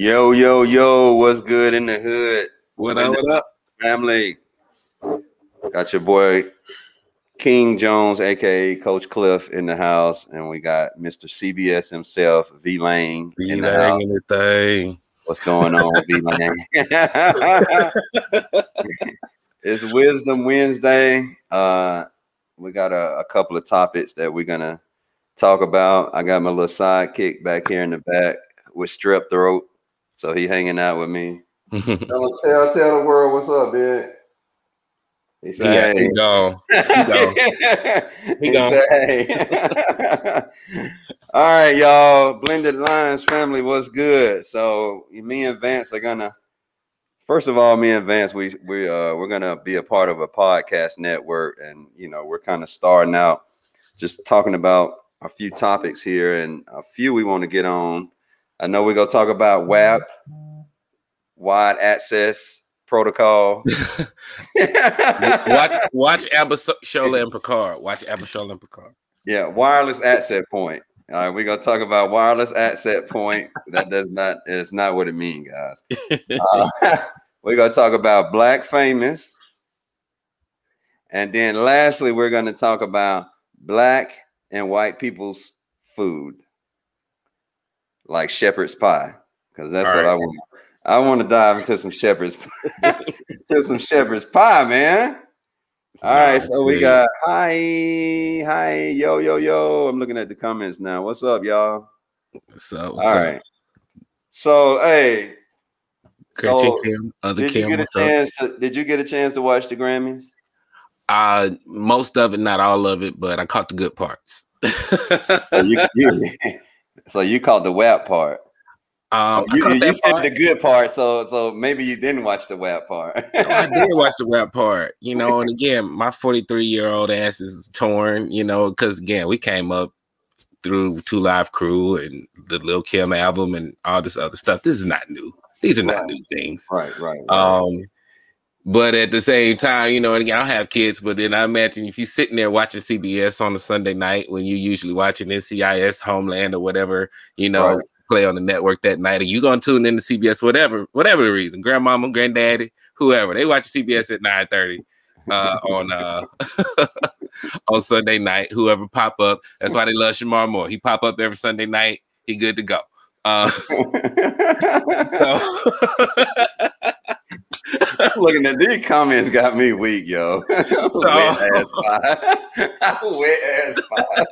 Yo, yo, yo, what's good in the hood? What up, what up? Family. Got your boy King Jones, aka Coach Cliff, in the house, and we got Mr. CBS himself, V Lang. V in the in the thing. What's going on, V Lang? it's Wisdom Wednesday. Uh, we got a, a couple of topics that we're gonna talk about. I got my little sidekick back here in the back with strep throat, so he hanging out with me. Tell, tell, tell the world what's up, man. He yeah, said, he gone. He gone. he He gone. said, hey. All right, y'all. Blended Lines family, what's good? So me and Vance are gonna first of all, me and Vance, we we uh we're gonna be a part of a podcast network, and you know, we're kind of starting out just talking about a few topics here and a few we want to get on. I know we're gonna talk about WAP, wide access protocol. watch watch Abishola and Picard. Watch Abishola and Picard. Yeah, wireless access point. All right, we're gonna talk about wireless access point. That does not is not what it means, guys. Uh, we're gonna talk about black famous, and then lastly, we're gonna talk about black and white people's food, like shepherd's pie, because that's All what right. I want. I want to dive into some shepherd's to some shepherd's pie, man. All right, so we Nice. got hi, hi, yo, yo, yo. I'm looking at the comments now. What's up, y'all? What's up? All right. So, hey, Christian So, Kim, other did you get a chance to did you get a chance to watch the Grammys? Uh, most of it, not all of it, but I caught the good parts. So you, you- so you caught the WAP part. Um, you you said part. the good part, so so maybe you didn't watch the WAP part. No, I did watch the rap part, you know, and again, my 43 year old ass is torn, you know, because again, we came up through Two Live Crew and the Lil Kim album and all this other stuff. This is not new. These are not Right. new things. right, right. right. Um, but at the same time, you know, and again, I don't have kids, but then I imagine if you're sitting there watching CBS on a Sunday night when you're usually watching NCIS, Homeland, or whatever, you know, Right. play on the network that night, and you gonna tune into CBS, whatever, whatever the reason, grandmama, granddaddy, whoever, they watch CBS at 9 30 uh, on uh on Sunday night. Whoever pop up, that's why they love Shemar Moore. He pop up every Sunday night. He good to go. Uh, so Looking at these comments got me weak, yo. Wet ass pie. Wet ass pie.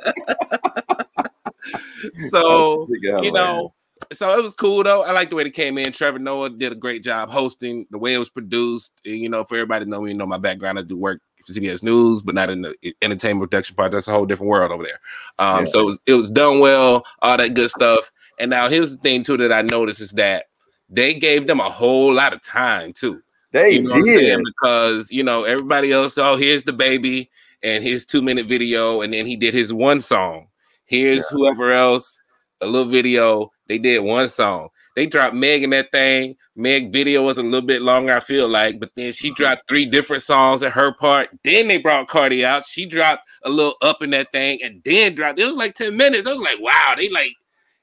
so you know, so it was cool though. I like the way they came in. Trevor Noah did a great job hosting. The way it was produced, and, you know, for everybody to know, me, you know, my background, I do work for CBS News, but not in the entertainment production part. That's a whole different world over there. Um, Yeah. so it was it was done well, all that good stuff. And now here's the thing too that I noticed is that they gave them a whole lot of time too. They You know did. Because you know everybody else. Oh, here's the baby and his two minute video, and then he did his one song. Here's whoever else a little video. They did one song. They dropped Meg in that thing. Meg video was a little bit longer, I feel like, but then she mm-hmm. dropped three different songs at her part. Then they brought Cardi out. She dropped a little up in that thing, and then dropped. It was like ten minutes. I was like, wow, they like,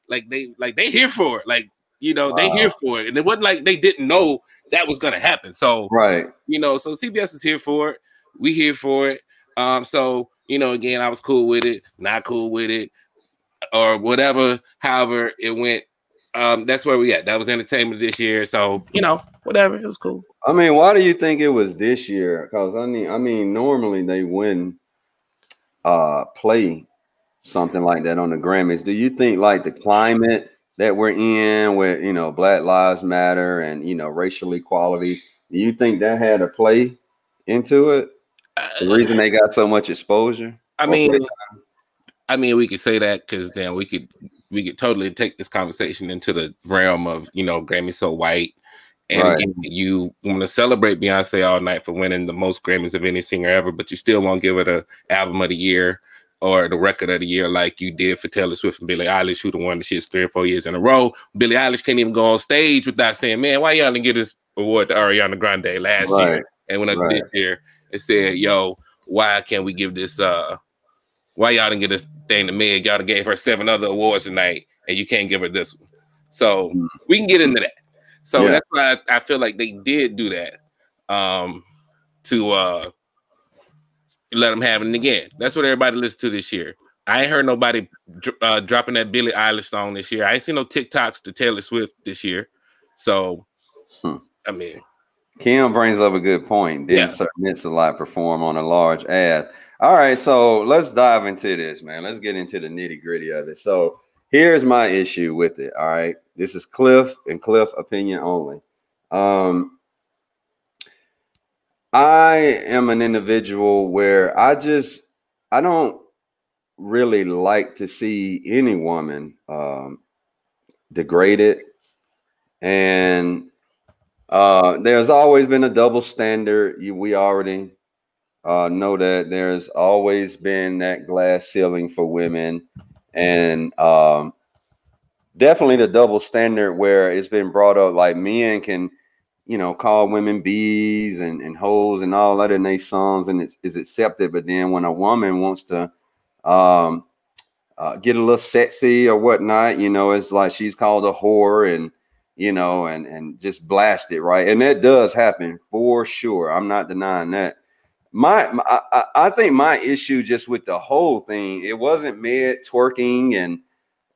like they like they here for it. Like you know, they here for it, and it wasn't like they didn't know that was gonna happen. So Right. you know, so CBS was here for it. We here for it. Um, so you know, again, I was cool with it, not cool with it, or whatever. However, it went. Um, that's where we at. That was entertainment this year. So you know, whatever, it was cool. I mean, why do you think it was this year? Because I mean, I mean, normally they wouldn't uh play something like that on the Grammys. Do you think like the climate that we're in with you know Black Lives Matter and you know racial equality, do you think that had a play into it? The Uh, reason they got so much exposure? I mean, I mean, we could say that because then we could we could totally take this conversation into the realm of you know Grammy so white. And Right. again, you want to celebrate Beyonce all night for winning the most Grammys of any singer ever, but you still won't give it a album of the year or the record of the year like you did for Taylor Swift and Billie Eilish, who done won the shits three or four years in a row. Billie Eilish can't even go on stage without saying, "Man, why y'all didn't get this award to Ariana Grande last Right. year?" And when I Right. this year, it said, "Yo, why can't we give this? uh Why y'all didn't get this thing to Meg? Y'all gave her seven other awards tonight, and you can't give her this one." So mm. we can get into that. So yeah. that's why I, I, feel like they did do that um, to uh, let them have it again. That's what everybody listened to this year. I ain't heard nobody uh, dropping that Billie Eilish song this year. I ain't seen no TikToks to Taylor Swift this year. So, hmm. I mean, Kim brings up a good point. Didn't yeah. submit a lot perform on a large ass. All right, so let's dive into this, man. Let's get into the nitty gritty of it. So here's my issue with it. All right, this is Cliff and Cliff opinion only. Um, I am an individual where I just I don't really like to see any woman um, degraded, and uh, there's always been a double standard. You, we already uh, know that. There's always been that glass ceiling for women, and um, definitely the double standard where it's been brought up like men can, you know, call women bees and, and hoes and all in their songs, and it's is accepted. But then when a woman wants to um, uh, get a little sexy or whatnot, you know, it's like she's called a whore and you know, and and just blast it right. And that does happen for sure. I'm not denying that. My, my I, I think my issue just with the whole thing, it wasn't Meg twerking and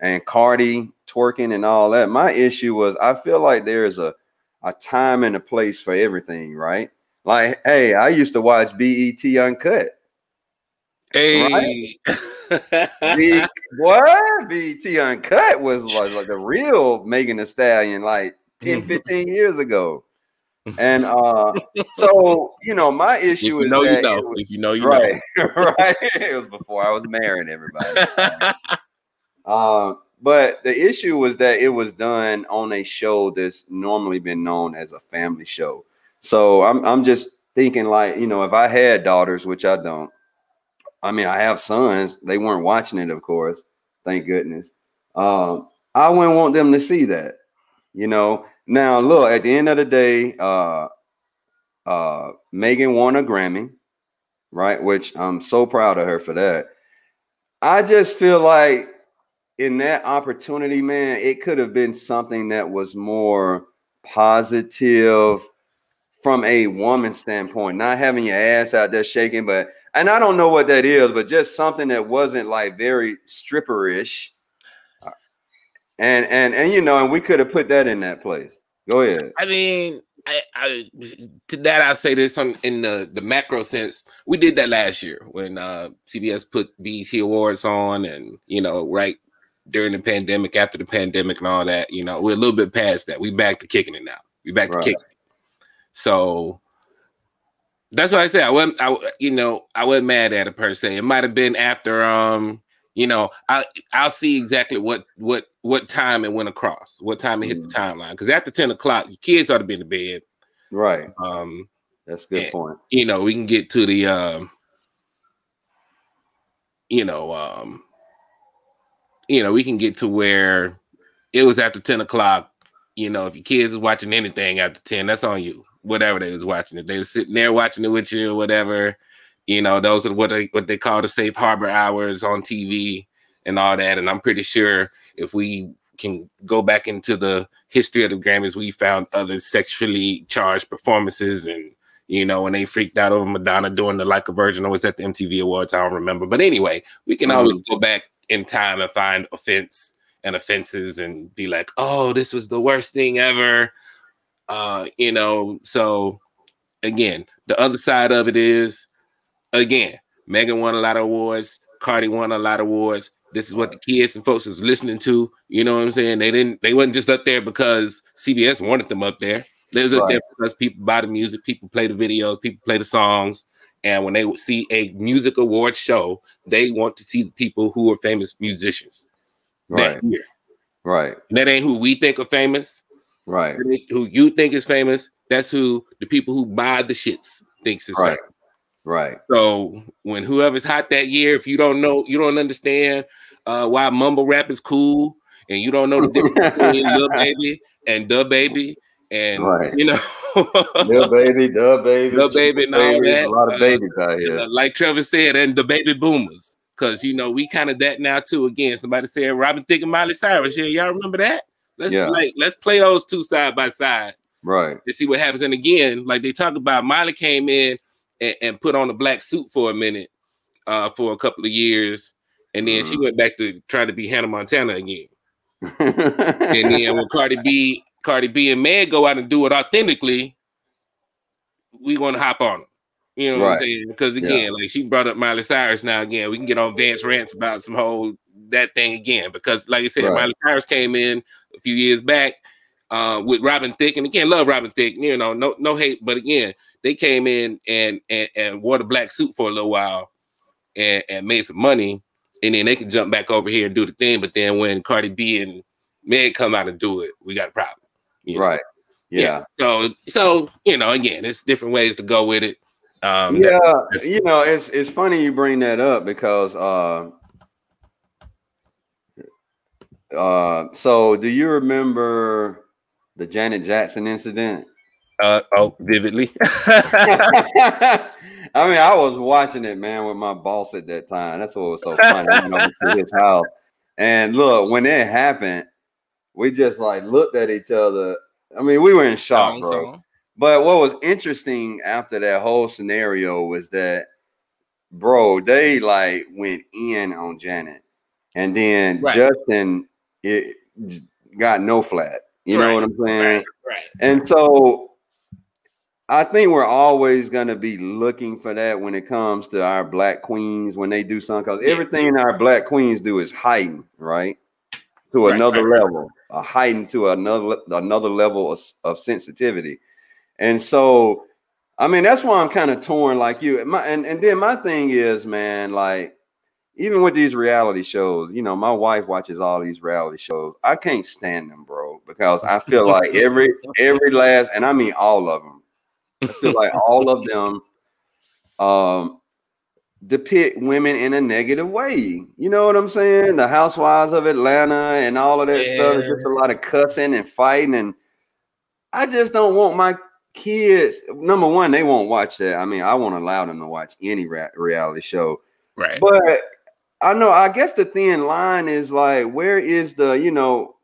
and Cardi twerking and all that. My issue was I feel like there's a a time and a place for everything, right? Like, hey, I used to watch BET Uncut. Hey, right? what? BET Uncut was like, like a real Megan Thee Stallion, like 10, 15 years ago. And uh, so you know, my issue is know that you know. Was, if you know you right, know. right. It was before I was marrying everybody. uh, but the issue was that it was done on a show that's normally been known as a family show. So I'm I'm just thinking like, you know, if I had daughters, which I don't, I mean, I have sons. They weren't watching it, of course. Thank goodness. Um, I wouldn't want them to see that. You know. Now, look. At the end of the day, uh, uh, Megan won a Grammy, right? Which I'm so proud of her for that. I just feel like in that opportunity, man, it could have been something that was more positive from a woman standpoint, not having your ass out there shaking, but and I don't know what that is, but just something that wasn't like very stripperish. And and and you know, and we could have put that in that place. Go ahead. I mean, I, I to that I say this on in the the macro sense. We did that last year when uh CBS put BET Awards on, and you know, right during the pandemic, after the pandemic, and all that. You know, we're a little bit past that. We back to kicking it now. We back right. to kicking. It. So that's what I said. I wasn't, I, you know, I wasn't mad at it per se. It might have been after, um, you know, I I'll see exactly what what what time it went across, what time it hit mm. the timeline. Because after ten o'clock, your kids ought to be in the bed. Right. Um, that's a good and, point. You know, we can get to the, um, you know, um, you know, we can get to where it was after ten o'clock. You know, if your kids was watching anything after ten, that's on you whatever they was watching. If they were sitting there watching it with you, or whatever, you know, those are what they what they call the safe harbor hours on TV and all that. And I'm pretty sure if we can go back into the history of the Grammys, we found other sexually charged performances and you know, when they freaked out over Madonna doing the like a virgin or was at the MTV Awards, I don't remember. But anyway, we can mm-hmm. always go back in time and find offense and offenses and be like, oh, this was the worst thing ever. Uh, you know, so again, the other side of it is again, Megan won a lot of awards, Cardi won a lot of awards. This is what the kids and folks is listening to. You know what I'm saying? They didn't they wasn't just up there because CBS wanted them up there. They was right. there because people buy the music, people play the videos, people play the songs. And when they see a music award show, they want to see the people who are famous musicians. Right. Right. And that ain't who we think are famous. Right. Who you think is famous, that's who the people who buy the shits thinks is right. famous. Right. So when whoever's hot that year, if you don't know, you don't understand uh, why mumble rap is cool, and you don't know the difference between Lil Baby and DaBaby, and right. you know, Lil Baby, DaBaby, DaBaby, and all that. A lot of uh, babies out here. Uh, like Trevor said, and the baby boomers, because you know we kind of that now too. Again, somebody said Robin Thicke and Miley Cyrus. Yeah, y'all remember that? Let's yeah. play. Let's play those two side by side. Right. To see what happens. And again, like they talk about, Miley came in and, and put on a black suit for a minute, uh, for a couple of years, and then mm-hmm. she went back to trying to be Hannah Montana again. and then when Cardi B, Cardi B and Meg go out and do it authentically, we want to hop on them. You know right. what I'm saying? Because again, yeah. like she brought up Miley Cyrus now again, we can get on Vance rants about some whole that thing again. Because like I said, right. Miley Cyrus came in a few years back uh, with Robin Thicke, and again, love Robin Thicke. You know, no no hate, but again, they came in and and, and wore the black suit for a little while and, and made some money, and then they can jump back over here and do the thing. But then when Cardi B and Meg come out and do it, we got a problem. Right. Yeah. yeah. So so you know, again, it's different ways to go with it. Um, yeah, that, you know, it's it's funny you bring that up because uh uh so do you remember the Janet Jackson incident? Uh oh, vividly. I mean, I was watching it, man, with my boss at that time. That's what was so funny. Went over to his house, and look, when it happened, we just like looked at each other. I mean, we were in shock, bro. But what was interesting after that whole scenario was that, bro, they like went in on Janet, and then right. Justin it got no flat. You right. know what I'm saying? Right. right. And so I think we're always going to be looking for that when it comes to our black queens when they do something because everything our black queens do is heightened, right? To right, another right, level, right. heightened to another another level of, of sensitivity. And so, I mean, that's why I'm kind of torn like you. My, and, and then my thing is, man, like even with these reality shows, you know, my wife watches all these reality shows. I can't stand them, bro, because I feel like every every last, and I mean all of them I feel like all of them um, depict women in a negative way. You know what I'm saying? The Housewives of Atlanta and all of that yeah. stuff. just a lot of cussing and fighting. And I just don't want my kids. Number one, they won't watch that. I mean, I won't allow them to watch any reality show. Right. But I know. I guess the thin line is like, where is the you know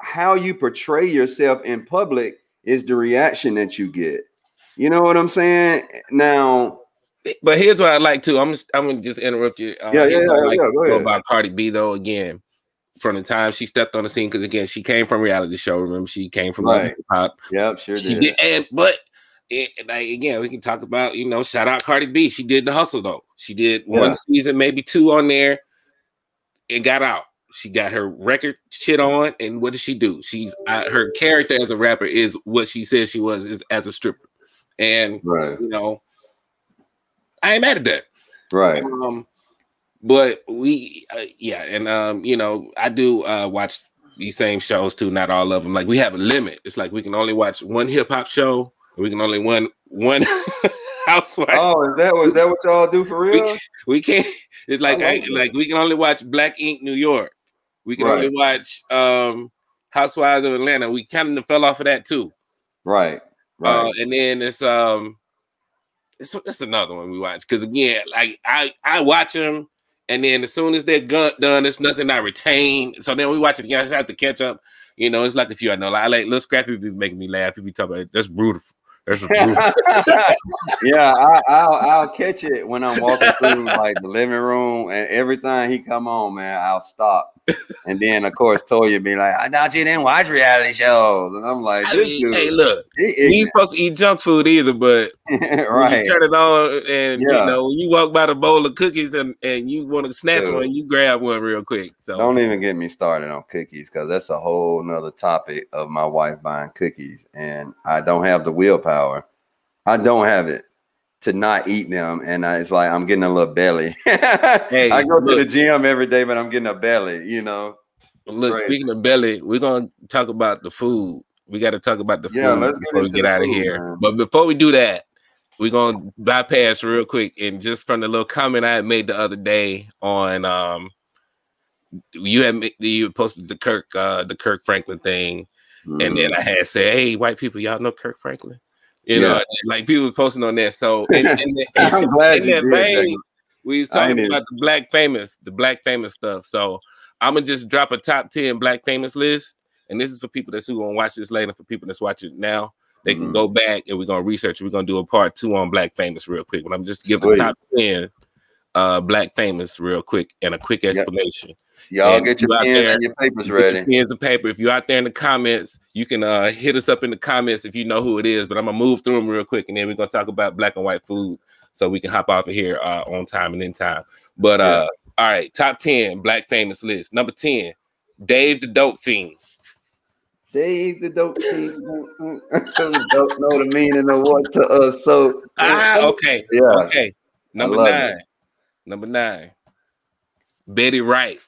how you portray yourself in public is the reaction that you get. You know what I'm saying? Now, but here's what I like to. I'm just, I'm gonna just interrupt you. Uh, yeah, yeah, yeah, like yeah. Go ahead. About Cardi B though, again, from the time she stepped on the scene, because again, she came from reality show. Remember, she came from right. hip hop. Yep, sure she did. did and, but it, like again, we can talk about you know, shout out Cardi B. She did the hustle though. She did yeah. one season, maybe two on there, and got out she got her record shit on, and what does she do? She's uh, her character as a rapper is what she says she was is as a stripper, and right. you know, I ain't mad at that. Right. Um, but we, uh, yeah, and um, you know, I do uh watch these same shows too. Not all of them. Like we have a limit. It's like we can only watch one hip hop show. We can only one one housewife. Oh, is that was that what y'all do for real? We, we can't. It's like I, like we can only watch Black Ink New York. We can right. only watch um, Housewives of Atlanta. We kind of fell off of that too. Right. Right. Uh, and then it's um it's, another one we watch because again, like I I watch them, and then as soon as they're gun- done, it's nothing I retain. So then we watch it again. I have to catch up. You know, it's like a few I know. Like, like little Scrappy be making me laugh. He be talking about that's brutal. yeah, I, will I'll catch it when I'm walking through like the living room, and every time he come on, man, I'll stop. And then of course Toya be like, "I thought you didn't watch reality shows," and I'm like, "This mean, dude, hey, look, he, he ain't supposed to eat junk food either, but right, turn it on, and yeah. you know, when you walk by the bowl of cookies and and you want to snatch dude. one, you grab one real quick. So don't even get me started on cookies because that's a whole nother topic of my wife buying cookies, and I don't have the willpower willpower. I don't have it to not eat them, and I, it's like I'm getting a little belly. hey, I go look, to the gym every day, but I'm getting a belly. You know. Look, speaking of belly, we're gonna talk about the food. We got to talk about the food yeah, let's before we get out food, of here. Man. But before we do that, we're gonna bypass real quick and just from the little comment I had made the other day on um you had you posted the Kirk uh the Kirk Franklin thing, mm. and then I had said, Hey, white people, y'all know Kirk Franklin? You yeah. know, like people posting on that. So in, in the, I'm glad in that vein, we was talking about the black famous, the black famous stuff. So I'm gonna just drop a top 10 black famous list. And this is for people that's who gonna watch this later, for people that's watching now. They can Mhm. go back and we're gonna research. We're gonna do a part two on black famous real quick. But I'm just giving Sweet. top 10 uh black famous real quick and a quick Yep. Explanation. Y'all And get you your out pens there, and your papers Get your ready. pens and paper. If you're out there in the comments, you can uh hit us up in the comments if you know who it is. But I'm gonna move through them real quick, and then we're gonna talk about black and white food, so we can hop off of here uh, on time and in time. But uh, all right, top ten black famous list. Number ten, Dave the Dope Fiend. Dave the dope king don't know the meaning of what to us. So Ah, okay, yeah. okay. Number love it. nine, number nine, Betty Wright.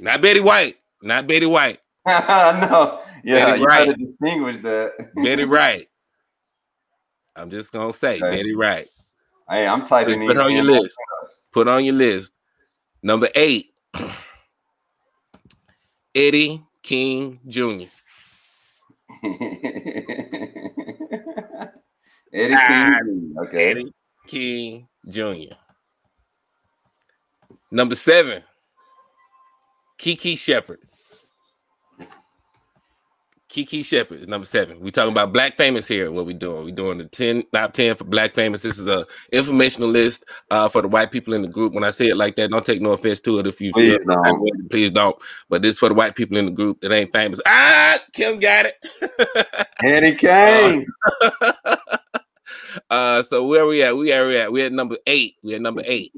Not Betty White, not Betty White. no. Yeah, Betty you Wright. gotta distinguish that. Betty Wright. I'm just gonna say Okay. Betty Wright. Hey, I'm typing Put on your list. Put on your list. Number eight, Eddie King Jr. Eddie Ah, King. Okay. Eddie King Jr. Number seven, Kiki Shepard. Kiki Shepard is number seven. We're talking about black famous here. What we doing? We doing the 10 top 10 for black famous. This is a informational list uh, for the white people in the group. When I say it like that, don't take no offense to it if you Please don't. please don't. But this is for the white people in the group that ain't famous. Ah, Kim got it. Eddie King. uh, so where we at? We are we at? We at number eight. We at number eight.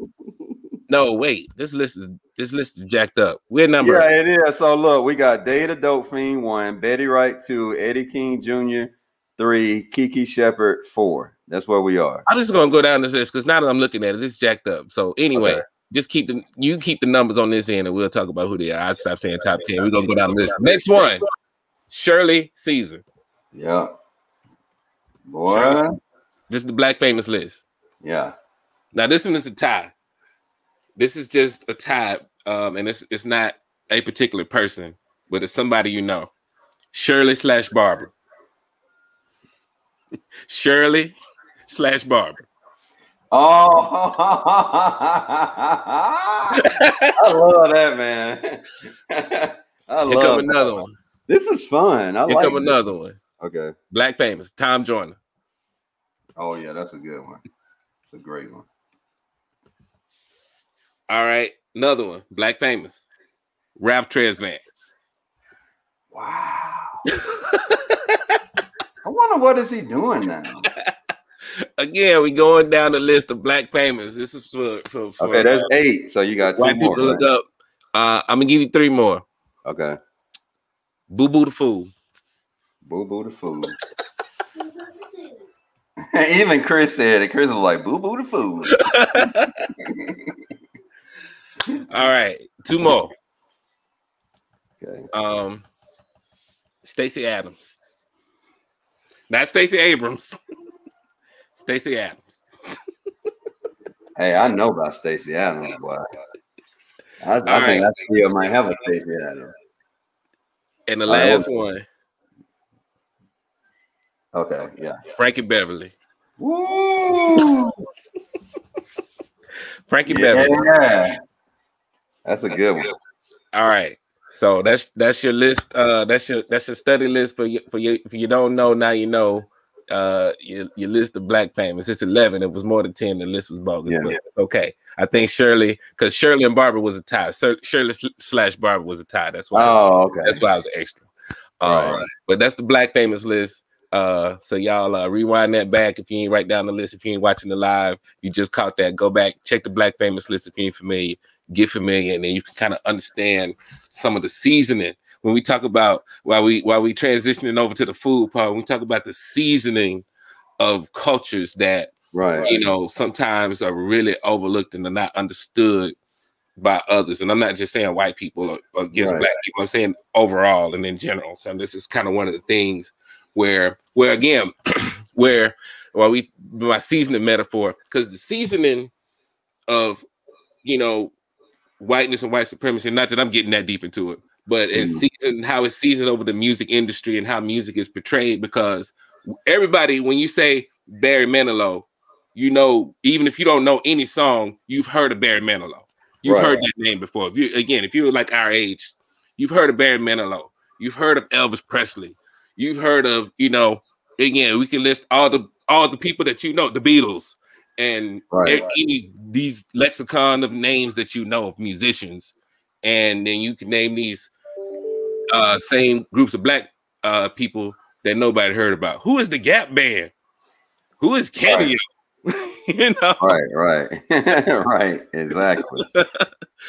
No, wait. This list is this list is jacked up. We're number Yeah, it is. So look, we got Data Dope Fiend one, Betty Wright two, Eddie King Jr. three, Kiki Shepard four. That's where we are. I'm just gonna go down this list because now that I'm looking at it, it's jacked up. So anyway, Okay. just keep the you keep the numbers on this end, and we'll talk about who they are. I'll stop saying top ten. We're gonna go down the list. Next one, Shirley Caesar. Yeah. Boy. This is the black famous list. Yeah. Now this one is a tie. This is just a tie, um, and it's it's not a particular person, but it's somebody you know. Shirley slash Barbara. Shirley slash Barbara. Oh, I love that, man. I Here love another one. This is fun. I Here like another one. Okay. Black famous. Tom Joyner. Oh yeah, that's a good one. It's a great one. All right, another one. Black famous. Ralph Tresvant. Wow. I wonder what is he doing now. Again, we going down the list of black famous. This is for, for, for Okay, there's uh, eight. So you got two more. people to look up. Uh, I'm gonna give you three more. Okay. Boo Boo the Fool. Boo boo the food. Even Chris said it. Chris was like, boo boo the food. All right, two more. Okay. Um, Stacy Adams. Not Stacy Abrams. Stacy Adams. Hey, I know about Stacy Adams, boy. I, I think right. I still might have a Stacy Adams. And the last one, Okay, yeah. Frankie Beverly. Woo! Frankie Beverly. That's a good one. All right. So that's that's your list. Uh, that's your that's your study list for you for you. If you don't know, now you know. Uh, your, your list of black famous. It's eleven. It was more than ten. The list was bogus, Yeah. but it's okay. I think Shirley, because Shirley and Barbara was a tie. Shirley slash Barbara was a tie. That's why. Oh, okay. That's why I was extra. Um, Right. But that's the black famous list. Uh, so y'all uh, rewind that back if you ain't write down the list. If you ain't watching the live, you just caught that. Go back, check the black famous list if you ain't familiar. Get familiar, and then you can kind of understand some of the seasoning. When we talk about while we while we transitioning over to the food part, when we talk about the seasoning of cultures that Right. you know sometimes are really overlooked and are not understood by others and i'm not just saying white people or, or against Right. black people i'm saying overall and in general so this is kind of one of the things where where again where well we my seasoning metaphor because the seasoning of you know whiteness and white supremacy not that i'm getting that deep into it but it's mm. seasoned how it's seasoned over the music industry and how music is portrayed because everybody when you say barry manilow you know even if you don't know any song you've heard of barry manilow You've right. heard that name before. If you again, if you're like our age, you've heard of Barry Manilow. You've heard of Elvis Presley. You've heard of, you know, again, we can list all the all the people that you know, the Beatles, and right, any these lexicon of names that you know of musicians, and then you can name these uh same groups of black uh people that nobody heard about. Who is the Gap Band? Who is Cameo? Right. you know? Right, right, right, exactly.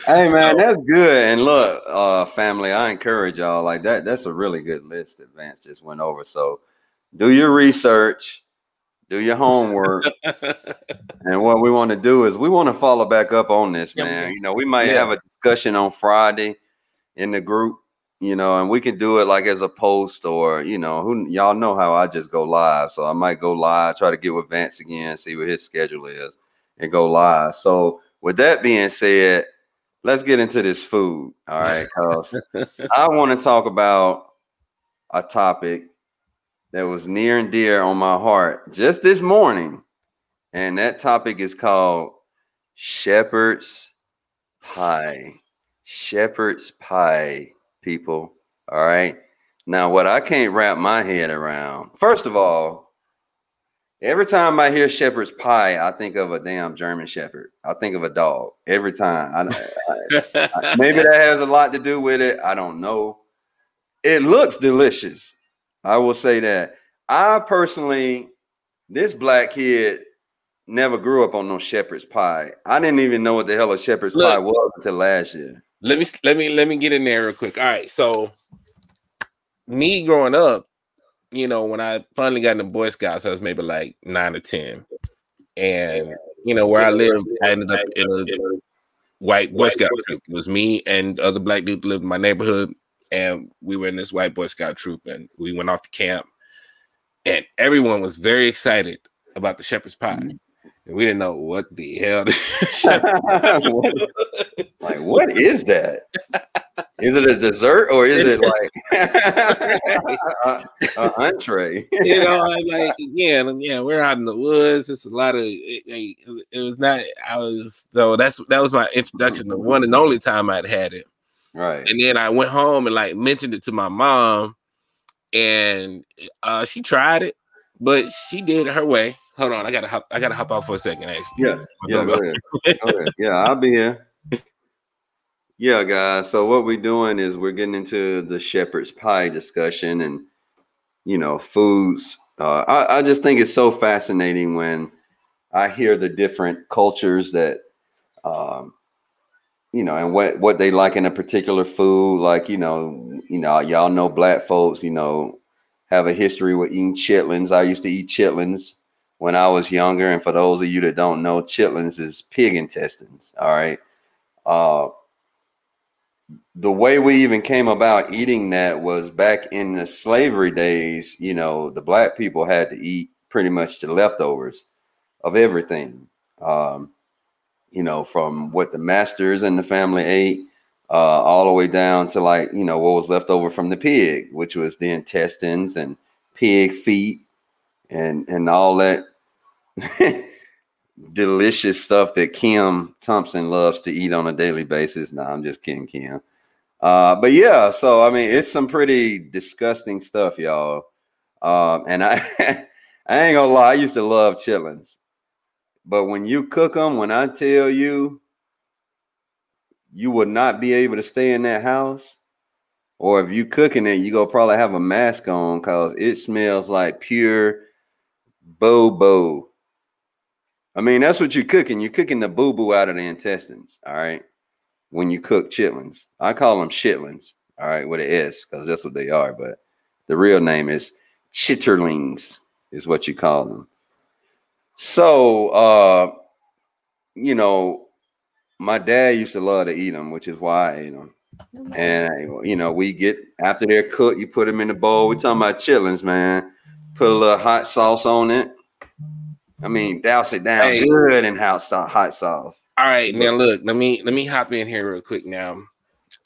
hey man, so, that's good. And look, uh, family, I encourage y'all like that. That's a really good list that Vance just went over. So do your research, do your homework. and what we want to do is we want to follow back up on this, man. You know, we might yeah. have a discussion on Friday in the group you know, and we can do it like as a post or you know, who y'all know how I just go live. So I might go live, try to get with Vance again, see what his schedule is, and go live. So with that being said, let's get into this food. All right, because I want to talk about a topic that was near and dear on my heart just this morning. And that topic is called shepherd's pie. Shepherd's pie people. All right. Now, what I can't wrap my head around, first of all, every time I hear shepherd's pie, I think of a damn German shepherd. I think of a dog every time. I, I, maybe that has a lot to do with it. I don't know. It looks delicious. I will say that. I personally, this black kid never grew up on no shepherd's pie. I didn't even know what the hell a shepherd's Look, pie was until last year. Let me let me let me get in there real quick. All right, so me growing up, you know, when I finally got in the Boy Scouts, I was maybe like nine or ten, and you know where I lived, I ended up in a white Boy Scout troop. It was me and other black dudes lived in my neighborhood, and we were in this white Boy Scout troop, and we went off to camp, and everyone was very excited about the shepherd's pie. Mm-hmm and we didn't know what the hell. like, what is that? Is it a dessert or is it like an entree? you know, I like again, yeah, we're out in the woods. It's a lot of. It, it, was not. I was though. That's that was my introduction. The one and only time I'd had it. Right. And then I went home and like mentioned it to my mom, and uh, she tried it, but she did it her way Hold on, I gotta hop. I gotta hop out for a second. Actually. Yeah, yeah, go ahead. go ahead. Yeah, I'll be here. Yeah, guys. So what we're doing is we're getting into the shepherd's pie discussion, and you know, foods. Uh, I, I just think it's so fascinating when I hear the different cultures that, um, you know, and what what they like in a particular food. Like you know, you know, y'all know black folks. You know, have a history with eating chitlins. I used to eat chitlins when I was younger. And for those of you that don't know, chitlins is pig intestines. All right. Uh, the way we even came about eating that was back in the slavery days. You know, the black people had to eat pretty much the leftovers of everything. Um, you know, from what the masters and the family ate, uh, all the way down to like you know what was left over from the pig, which was the intestines and pig feet and and all that delicious stuff that Kim Thompson loves to eat on a daily basis. No, I'm just kidding, Kim. Uh, but yeah, so I mean, it's some pretty disgusting stuff, y'all. Um, and I, I ain't gonna lie, I used to love chitlins, but when you cook them, when I tell you, you would not be able to stay in that house. Or if you cooking it, you gonna probably have a mask on because it smells like pure bobo I mean, that's what you're cooking. You're cooking the boo boo out of the intestines. All right. When you cook chitlins, I call them shitlins. All right, with an S because that's what they are. But the real name is chitterlings, is what you call them. So, uh, you know, my dad used to love to eat them, which is why I ate them. And you know, we get after they're cooked, you put them in the bowl. We're talking about chitlins, man. Put a little hot sauce on it I mean, douse it down hey. good in hot sauce. Hot sauce. All right, now look, let me let me hop in here real quick now.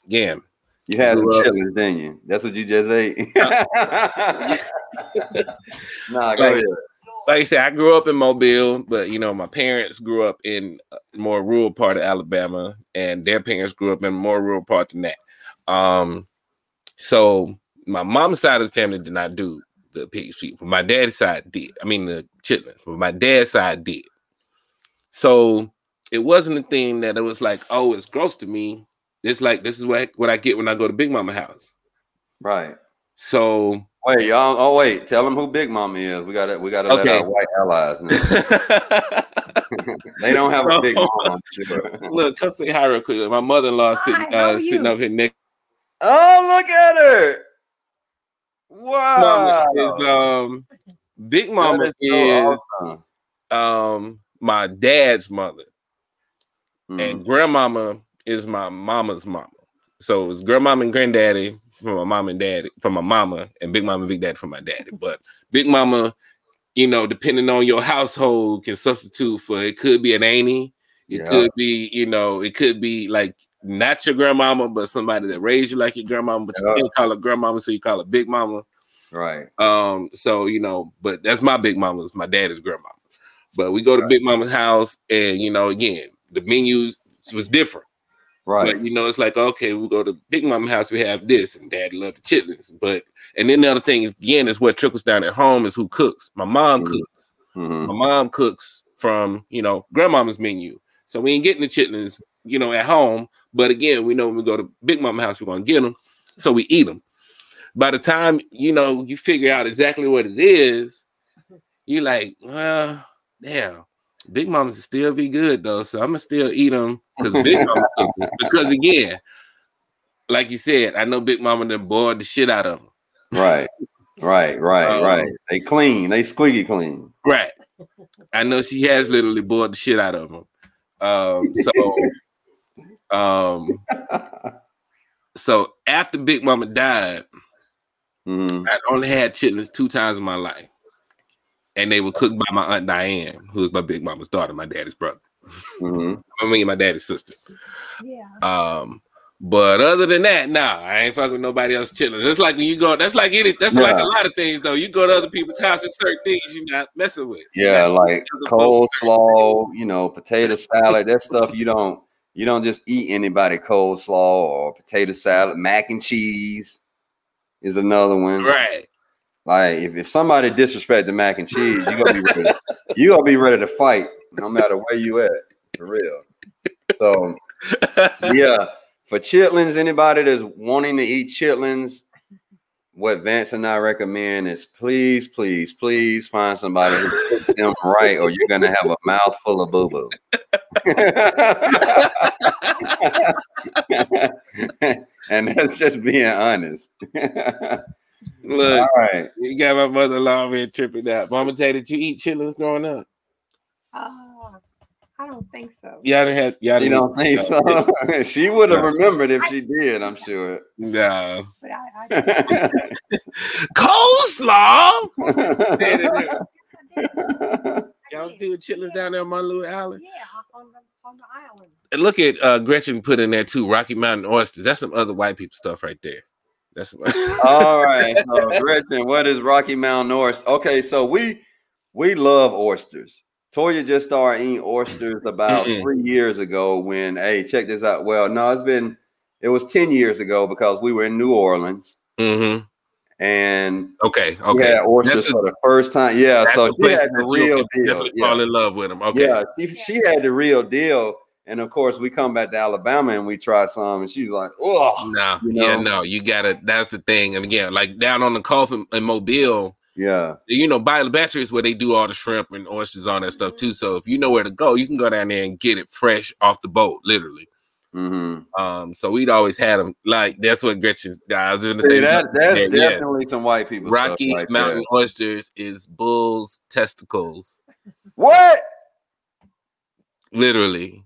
Again, you had some chitlins, didn't you? That's what you just ate. nah, go ahead. Like I said, I grew up in Mobile, but you know, my parents grew up in a more rural part of Alabama, and their parents grew up in a more rural part than that. Um, so my mom's side of the family did not do the pig feet, but my dad's side did. I mean the chitlins, but my dad's side did. So it wasn't a thing that it was like, oh, it's gross to me. It's like this is what what I get when I go to Big Mama house. Right. So wait, y'all. Oh wait, tell them who Big Mama is. We got to we got to okay. let our white allies know. they don't have a big mama. Sure. Look, come say hi real quick. My mother-in-law sitting uh, sitting up here next. Oh, look at her! Wow. Mama is, um, Big Mama is, is awesome. um my dad's mother, mm. and grandmama is my mama's mama. So it's grandmama and granddaddy from my mom and dad, from my mama, and big mama and big daddy from my daddy. But big mama, you know, depending on your household, can substitute for it could be an auntie, it yeah. could be, you know, it could be like not your grandmama, but somebody that raised you like your grandmama, but yeah. you can't call her grandmama, so you call her big mama. Right. Um, so you know, but that's my big mama's my dad's grandmama. But we go to right. Big Mama's house, and you know, again, the menus was different. Right. But you know, it's like, okay, we go to Big Mama house, we have this, and Dad love the chitlins. But and then the other thing again is what trickles down at home is who cooks. My mom mm-hmm. cooks. Mm-hmm. My mom cooks from you know grandmama's menu. So we ain't getting the chitlins, you know, at home. But again, we know when we go to Big Mama house, we're gonna get them. So we eat them. By the time you know you figure out exactly what it is, you're like, well, damn, Big Mamas still be good though, so I'm gonna still eat them because Big Mama because again, like you said, I know Big Mama done boiled the shit out of them. Right, right, right, um, right. They clean, they squeaky clean. Right. I know she has literally boiled the shit out of them. Um, so, um, so after Big Mama died, mm-hmm. I only had chitlins two times in my life and they were cooked by my aunt Diane, who's my big mama's daughter, my daddy's brother. Mm-hmm. I mean, my daddy's sister. Yeah. Um, but other than that, nah, I ain't fucking with nobody else chilling. It's like when you go, that's like any, that's yeah. like a lot of things though. You go to other people's houses, certain things you're not messing with. Yeah, like coleslaw, you know, potato salad, that stuff you don't you don't just eat anybody coleslaw or potato salad, mac and cheese is another one. Right. Like if, if somebody disrespect the mac and cheese, you gonna be ready. You gonna be ready to fight no matter where you at for real. So yeah, for chitlins, anybody that's wanting to eat chitlins, what Vance and I recommend is please, please, please find somebody who cooks them right, or you're gonna have a mouthful of boo boo. and that's just being honest. Look, all right. You got my mother-in-law over here tripping out. Mama Tay, did you eat chitlins growing up? Uh, I don't think so. Yeah, I had. Yeah, y'all. You don't think so? so? she would have remembered if she did. I'm sure. No. But I, I coleslaw. Y'all was doing chitlins down there on my little island. Yeah, on the, on the island. And look at uh, Gretchen put in there too. Rocky Mountain oysters. That's some other white people stuff right there. That's all right. So Gretchen, what is Rocky Mountain oysters? Okay, so we we love oysters. Toya just started eating oysters about Mm-mm. three years ago. When hey, check this out. Well, no, it's been it was ten years ago because we were in New Orleans. Mm-hmm. And okay, okay, yeah, oysters for the first time. Yeah, so she had the real deal. Yeah. Fall in love with them. Okay, yeah, she, she had the real deal and of course, we come back to Alabama and we try some, and she's like, "Oh, no, you know? yeah, no, you gotta." That's the thing. And again, like down on the Gulf in, in Mobile, yeah, you know, by the battery is where they do all the shrimp and oysters, all that stuff too. So if you know where to go, you can go down there and get it fresh off the boat, literally. Mm-hmm. Um, so we'd always had them. Like that's what Gretchen's guys in the same. That, that's yeah, definitely yeah. some white people. Rocky right Mountain there. oysters is bull's testicles. What? Literally.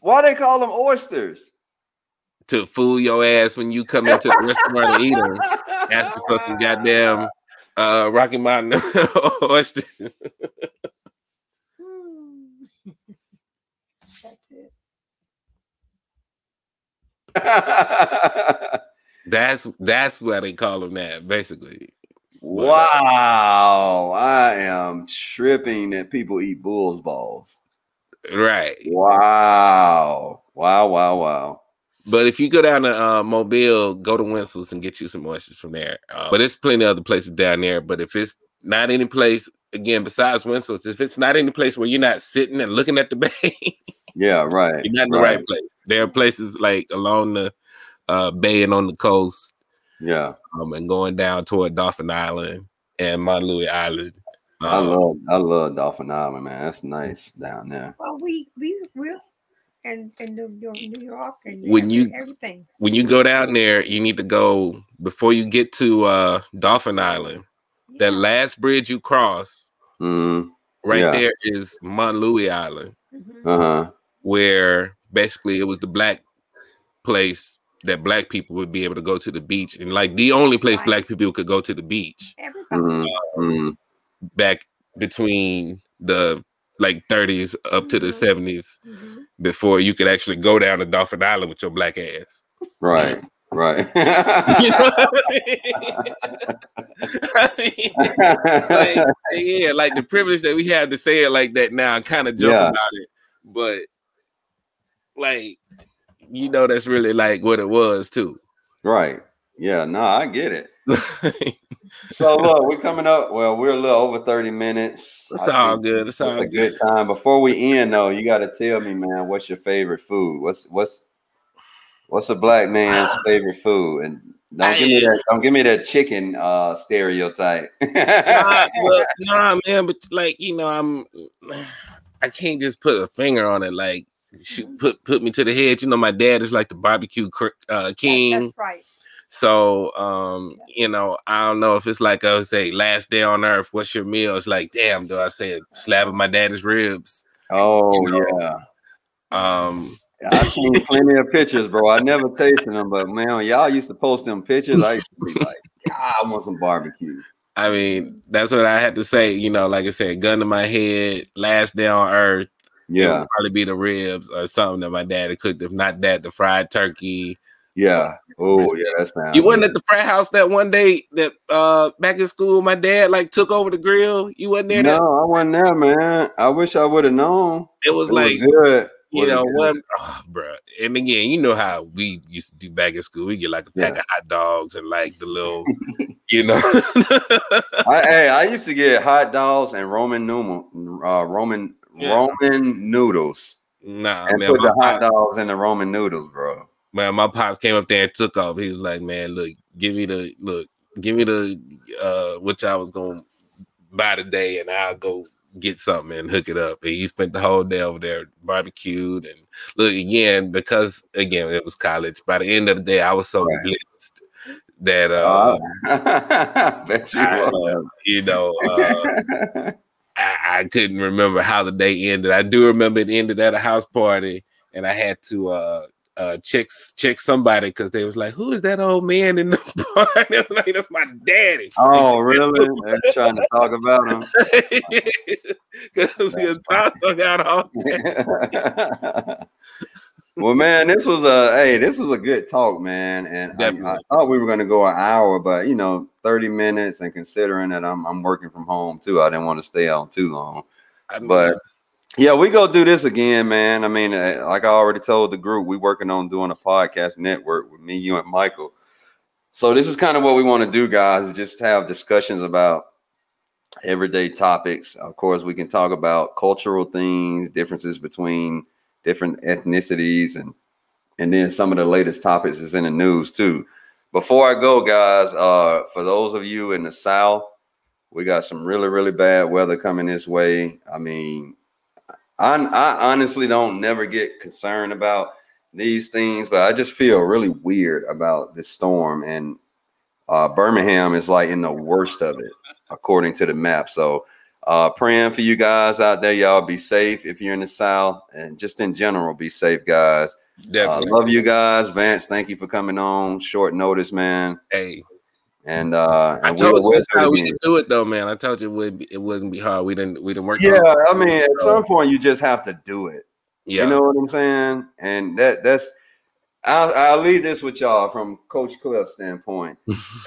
Why they call them oysters? To fool your ass when you come into the restaurant and eat them. Ask for some goddamn uh, Rocky Mountain oysters. that's that's what they call them that basically. Wow, I am tripping that people eat bulls balls. Right. Wow, wow, wow, wow. But if you go down to uh, Mobile, go to Wintzell's and get you some oysters from there. Uh, but there's plenty of other places down there. But if it's not any place, again, besides Wintzell's, if it's not any place where you're not sitting and looking at the bay, Yeah, right. you're not in the right. right place. There are places like along the uh, bay and on the coast, Yeah, um, and going down toward Dauphin Island and Mon Louis Island. I Um, love, I love Dauphin Island, man. That's nice down there. Well, we we will, and and New York, and When every- you- everything. when you go down there, you need to go before you get to uh, Dauphin Island. That last bridge you cross, Mm, right Yeah. there is Mon Louis Island, Mhm. uh huh. where basically it was the black place that black people would be able to go to the beach, and like the only place Right. black people could go to the beach Everybody. Mm, mm, back between the like 30s up to the Mhm. 70s Mhm. before you could actually go down to Dauphin Island with your black ass. right, right. You know I mean? I mean, like, yeah, like the privilege that we have to say it like that now, kind of joke Yeah. about it, but like you know, that's really like what it was too. right. Yeah, no, I get it. So look, we're coming up. Well, we're a little over 30 minutes. it's I all good. It's It's all a good. good time. Before we end, though, you got to tell me, man, what's your favorite food? What's what's what's a black man's favorite food? And don't give me that. Don't give me that chicken uh, stereotype. nah, but, nah, man, but like you know, I'm I can't just put a finger on it. Like shoot, put put me to the head. You know, my dad is like the barbecue uh, king. That's right. So, um, you know, I don't know if it's like I would say, last day on earth, what's your meal? It's like, damn, do I say a slab of my daddy's ribs? oh You know, yeah, Um, I've seen plenty of pictures, bro. I never tasted them, but man, y'all used to post them pictures. I used to be like, God, I want some barbecue. I mean, that's what I had to say. You know, like I said, gun to my head, last day on earth. it Yeah, would probably be the ribs or something that my daddy cooked. If not that, the fried turkey. Yeah. Oh yeah, that's fine. You wasn't at the frat house that one day that uh back in school, my dad like took over the grill. You wasn't there. That No, I wasn't there, man. I wish I would have known. it was It like was you know what, oh, bro. And again, you know how we used to do back in school. We get like a pack Yeah. of hot dogs and like the little, you know. I, hey, I used to get hot dogs and Roman noodle, uh, Roman Yeah. Roman noodles, nah, and man, put the hot dogs in the Roman noodles, bro. Man, my pop came up there and took off. He was like, "Man, look, give me the look, give me the uh, which I was gonna buy today, and I'll go get something and hook it up." And he spent the whole day over there barbecued and look again because again it was college. By the end of the day, I was so Right. blitzed that uh, Uh, bet you I, uh, you know, uh, I, I couldn't remember how the day ended. I do remember it ended at a house party, and I had to uh, check check somebody because they was like, "Who is that old man in the party?" I was like, "That's my daddy." oh, really? They're trying to talk about him. Because was talking out all well, man, this was a hey, this was a good talk, man. And I, I thought we were going to go an hour, but you know, thirty minutes. And considering that I'm I'm working from home too, I didn't want to stay on too long. But yeah, we go do this again, man. I mean, uh, like I already told the group, we're working on doing a podcast network with me, you, and Michael. So this is kind of what we want to do, guys. Just have discussions about everyday topics. Of course, we can talk about cultural things, differences between different ethnicities, and and then some of the latest topics is in the news too. Before I go, guys, uh, for those of you in the South, we got some really, really bad weather coming this way. I mean, I, I honestly don't never get concerned about these things, but I just feel really weird about this storm. And uh, Birmingham is like in the worst of it, according to the map. So, uh, praying for you guys out there. Y'all be safe if you're in the South, and just in general, be safe, guys. Uh, definitely. love you guys, Vance. Thank you for coming on short notice, man. hey, And uh, I and told you we'll that's how we could do it, though, man. I told you it would be, it wouldn't be hard. We didn't we didn't work. Yeah, I mean, at some point, you just have to do it. yeah. You know what I'm saying? And that that's I'll, I'll leave this with y'all from Coach Cliff's standpoint.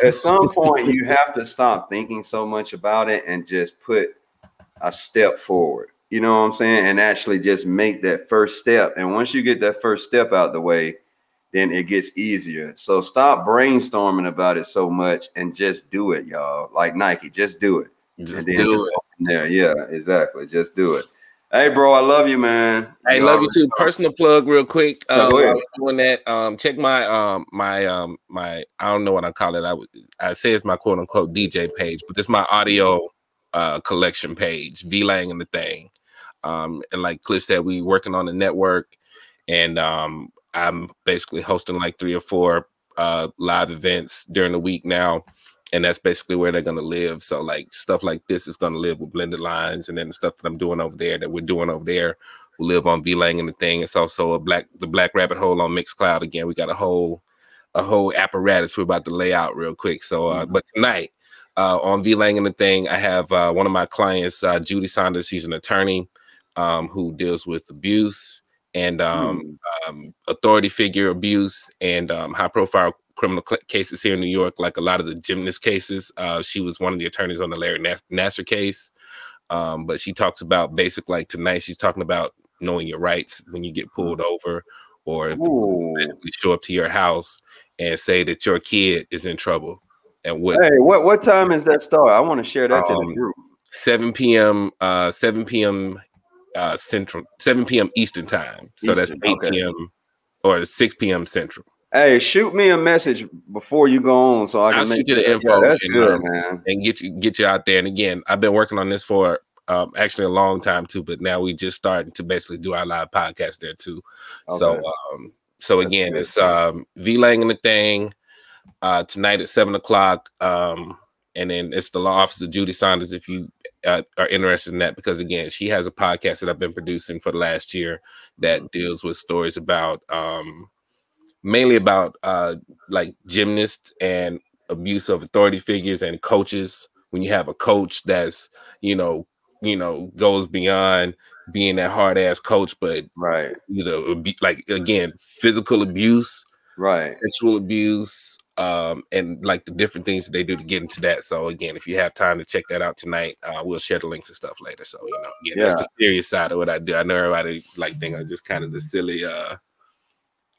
At some point, you have to stop thinking so much about it and just put a step forward. You know what I'm saying? And actually just make that first step. And once you get that first step out the way, then it gets easier. So stop brainstorming about it so much and just do it, y'all. Like Nike, just do it. Just do just it. there. Yeah, exactly. Just do it. Hey, bro, I love you, man. Hey, love you too. Personal plug, real quick. Um, go ahead. doing that. Um, check my um my um my I don't know what I call it. I would I say it's my quote unquote DJ page, but it's my audio uh collection page. V Lang and the thing. Um, and like Cliff said, we working on the network, and um, I'm basically hosting like three or four uh live events during the week now. And that's basically where they're gonna live. So like stuff like this is gonna live with blended lines, and then the stuff that I'm doing over there that we're doing over there will live on VLang and the thing. It's also a black the Black Rabbit Hole on Mixcloud again. We got a whole a whole apparatus we're about to lay out real quick. So, uh, but tonight uh, on VLang and the thing, I have uh, one of my clients, uh, Judy Saunders. She's an attorney um, who deals with abuse and um, um, authority figure abuse and um, high profile criminal cl- cases here in New York, like a lot of the gymnast cases. Uh, she was one of the attorneys on the Larry Nas- Nassar case. Um, but she talks about basic like tonight, she's talking about knowing your rights when you get pulled over or if the Ooh. basically show up to your house and say that your kid is in trouble and what Hey, what what time is that start? I want to share that to Um, the group. 7 p.m. uh 7 p.m. uh central 7 p.m. Eastern time. So that's 8 okay. p.m. or 6 p.m. central. Hey, shoot me a message before you go on so I can I'll make you the yeah, info that's and, good, um, man. and get you get you out there. And again, I've been working on this for um, actually a long time too, but now we just starting to basically do our live podcast there too. So um so That's again, good. it's um V Lang and the thing uh tonight at seven o'clock. Um and then it's the law office of Judy Saunders if you uh, are interested in that because again, she has a podcast that I've been producing for the last year that deals with stories about um mainly about uh like gymnasts and abuse of authority figures and coaches. When you have a coach that's you know you know goes beyond being that hard ass coach but Right, either abu- like again physical abuse right. sexual abuse um and like the different things that they do to get into that so again if you have time to check that out tonight uh we'll share the links and stuff later so you know yeah, that's the serious side of what i do i know everybody like think i'm just kind of the silly uh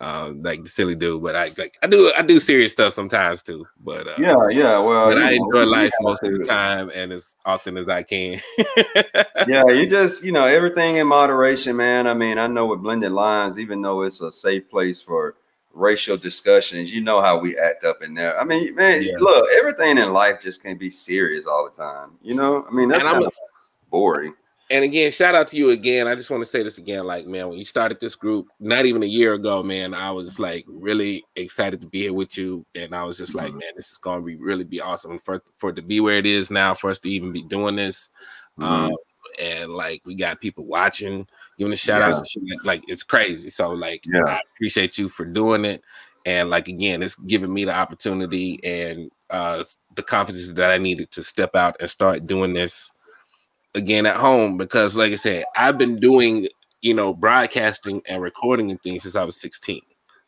uh, like the silly dude, but I like I do I do serious stuff sometimes too. But uh, Yeah, yeah. Well, but I know, enjoy life most of the time and as often as I can. yeah, you just you know everything in moderation, man. I mean, I know with blended lines, even though it's a safe place for racial discussions, you know how we act up in there. I mean, man, Yeah. look, everything in life just can't be serious all the time. You know, I mean that's kind of boring. and again, shout out to you again. I just want to say this again. Like, man, when you started this group, not even a year ago, man, I was like really excited to be here with you. And I was just like, man, this is gonna be really be awesome for for it to be where it is now, for us to even be doing this. Mhm. Um, and like we got people watching, giving a shout outs Yeah. Like, it's crazy. So like Yeah. I appreciate you for doing it. And like again, it's giving me the opportunity and uh the confidence that I needed to step out and start doing this again at home because like I said, I've been doing, you know, broadcasting and recording and things since I was 16.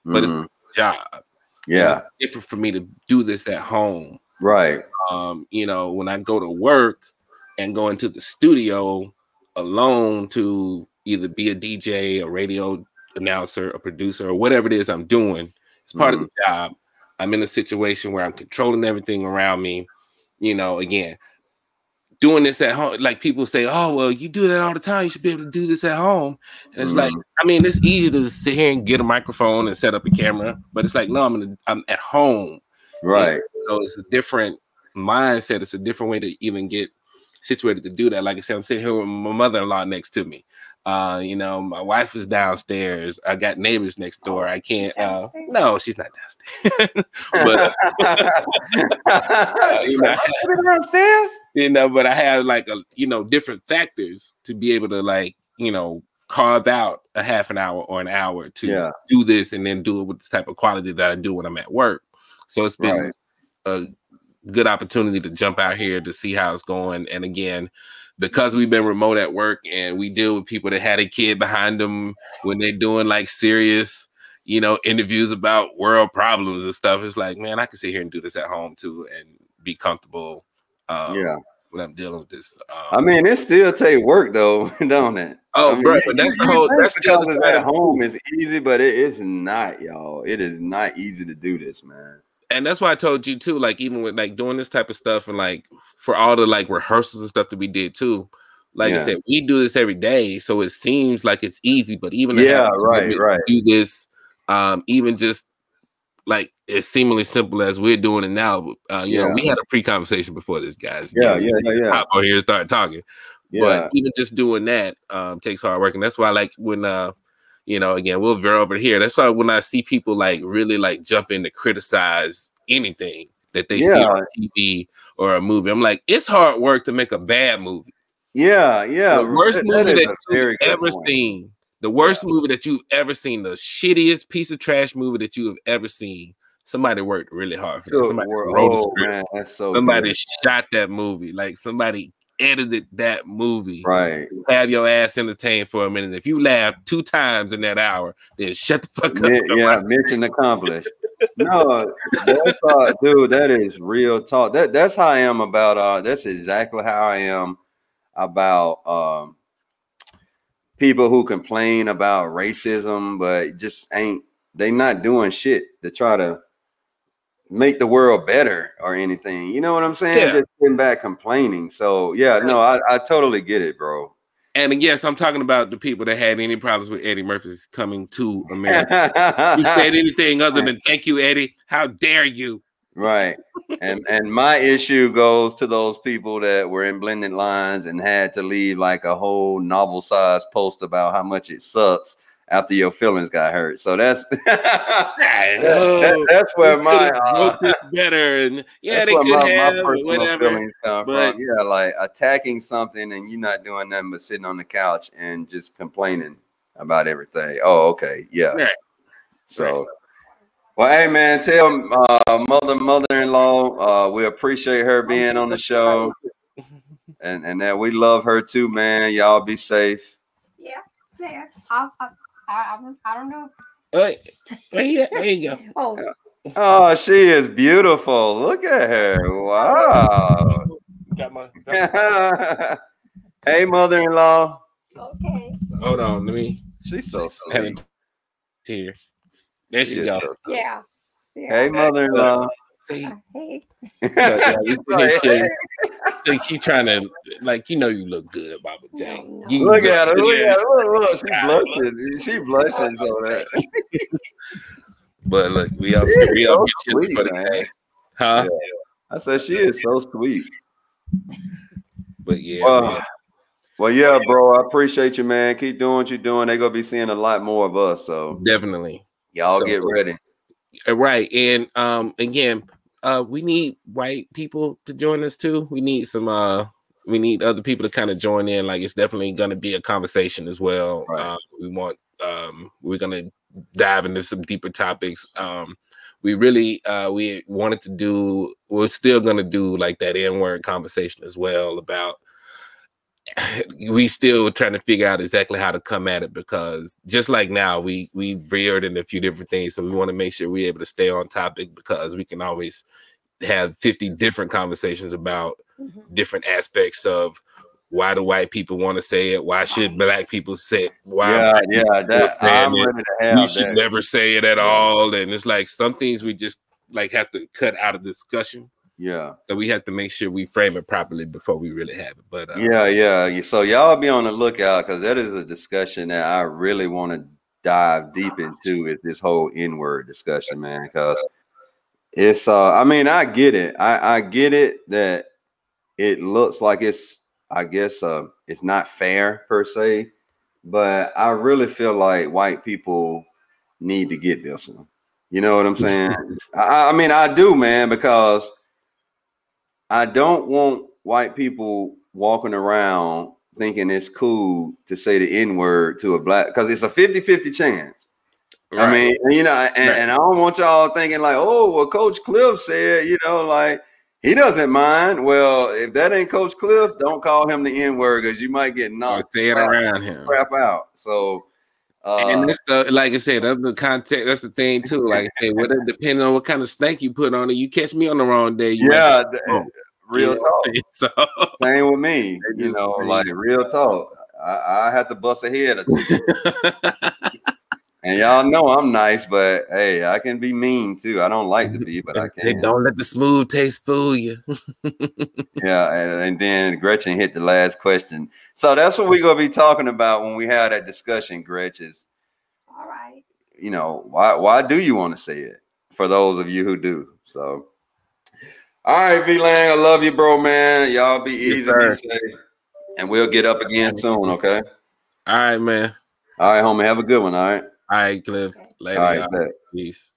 But it's Mhm. a job. yeah, different for me to do this at home right. um, you know, when I go to work and go into the studio alone to either be a DJ, a radio announcer, a producer, or whatever it is I'm doing, it's part of mm-hmm. the job. I'm in a situation where I'm controlling everything around me. You know, again, doing this at home, like people say, oh, well, you do that all the time. You should be able to do this at home. And it's like, mm-hmm. I mean, it's easy to sit here and get a microphone and set up a camera, but it's like, no, I'm, in, I'm at home. Right. So it's a different mindset. It's a different way to even get situated to do that. Like I said, I'm sitting here with my mother-in-law next to me. Uh, you know, my wife is downstairs. I got neighbors next door. I can't. Uh, no, she's not downstairs. but uh, like, "Put downstairs. you know, but I have like a you know different factors to be able to like you know carve out a half an hour or an hour to Yeah. do this and then do it with this type of quality that I do when I'm at work. So it's been Right. a good opportunity to jump out here to see how it's going. And again, because we've been remote at work and we deal with people that had a kid behind them when they're doing like serious, you know, interviews about world problems and stuff. It's like, man, I can sit here and do this at home too and be comfortable. Um, yeah. When I'm dealing with this. I Um, mean, it still take work though, don't it? oh, I mean, bro, but that's you the whole. That's still because the it's at home is easy, but it is not, y'all. It is not easy to do this, man. And that's why I told you too. Like even with like doing this type of stuff and like for all the like rehearsals and stuff that we did too. Like I said, we do this every day, so it seems like it's easy. But even Yeah, right, right. Do this, um, even just like as seemingly simple as we're doing it now. Uh, you know, we had a pre-conversation before this, guys. Yeah, yeah, yeah, yeah. Hop on here and start talking. Yeah. But even just doing that um, takes hard work, and that's why like when uh, you know, again, we'll veer over here. That's why when I see people like really like jump in to criticize anything that they see on TV or a movie, I'm like, it's hard work to make a bad movie. yeah, yeah. the worst that- movie that that, is a very you've ever point. seen, the worst movie that you've ever seen, the shittiest piece of trash movie that you have ever seen. Somebody worked really hard for that. Somebody wrote a script. man, so Somebody good. shot that movie. Like somebody edited that movie. right. Have your ass entertained for a minute. If you laugh two times in that hour, then shut the fuck up. Mi- yeah, mission accomplished. No, that's, uh, dude, that is real talk. That that's how I am about. Uh, that's exactly how I am about um people who complain about racism, but just ain't they not doing shit to try to make the world better or anything. You know what I'm saying? Yeah. Just sitting back complaining. So yeah, no, I, I totally get it, bro. And yes, I'm talking about the people that had any problems with Eddie Murphy's coming to America. you said anything other than thank you, Eddie. How dare you? Right. And and my issue goes to those people that were in blended lines and had to leave like a whole novel size post about how much it sucks after your feelings got hurt. So that's that- that's where They my could've uh, wrote this better and yeah, that's they where could my, have my personal whatever. feelings come but- from. Yeah, like attacking something and you're not doing nothing but sitting on the couch and just complaining about everything. Oh, okay. Yeah. Right. So Right. well, hey man, tell uh, mother, mother-in-law, uh, we appreciate her being on the show, and and that we love her too, man. Y'all be safe. Yeah, there. I, don't know. Oh, hey, hey, there you go. Oh, Oh, she is beautiful. Look at her. Wow. Got my, got my- hey, mother-in-law. okay. hold on, let me She's so have sweet. tear. There She she is go. so. Yeah. Yeah. Hey, mother-in-law. See, Hey. So, yeah, we still Hey, hit think she trying to like you know you look good, Baba J. No, no. You Look at her. Look at her. Look, look. She blushing. She blushing so that. But look, we up She is we up so here sweet, for the man. day. Huh? I said she is so sweet. But yeah, Well, well, yeah, bro. I appreciate you, man. Keep doing what you're doing. They're gonna be seeing a lot more of us. So definitely. y'all So- get ready. Uh, Right. And um again, uh we need white people to join us too. We need some uh we need other people to kind of join in. Like it's definitely gonna be a conversation as well. Right. Uh, we want um we're gonna dive into some deeper topics. Um we really uh we wanted to do we're still gonna do like that N-word conversation as well about we still trying to figure out exactly how to come at it because just like now we we veered in a few different things so we want to make sure we're able to stay on topic because we can always have 50 different conversations about Mhm. different aspects of why do white people want to say it why should black people say it why Yeah, yeah. people That I'm it? ready to we have should that. never say it at all and it's like some things we just like have to cut out of discussion Yeah, so we have to make sure we frame it properly before we really have it but uh, yeah, yeah. So y'all be on the lookout because that is a discussion that I really want to dive deep into. Is this whole N-word discussion, man? Because it's. uh I mean, I get it. I I get it that it looks like it's. I guess uh it's not fair per se, but I really feel like white people need to get this one. You know what I'm saying? I, I mean, I do, man, because I don't want white people walking around thinking it's cool to say the N word to a black because it's a 50 50 chance. I mean, you know, and, Right. and I don't want y'all thinking like, oh, well, Coach Cliff said, you know, like he doesn't mind. Well, if that ain't Coach Cliff, don't call him the N word because you might get or knocked say it around him crap out. So Uh, and that's the like I said, that's the context. That's the thing too. Like, hey, whatever, depending on what kind of snake you put on it, you catch me on the wrong day. You yeah, be th- wrong. real talk. what I'm saying? So Same with me. You know, like real talk. I, I had to bust a head or two. And y'all know I'm nice, but hey, I can be mean too. I don't like to be, but I They can. don't let the smooth taste fool you. Yeah, and, and then Gretchen hit the last question. So that's what we're gonna be talking about when we have that discussion, Gretchen. Is All right. you know, why why do you want to say it? For those of you who do. So all right, V Lang, I love you, bro, man. Y'all be Yes, easy, be safe. And we'll get up again soon, okay? All right, man. All right, homie. Have a good one, all right? All right, Cliff. Later. All right. Peace.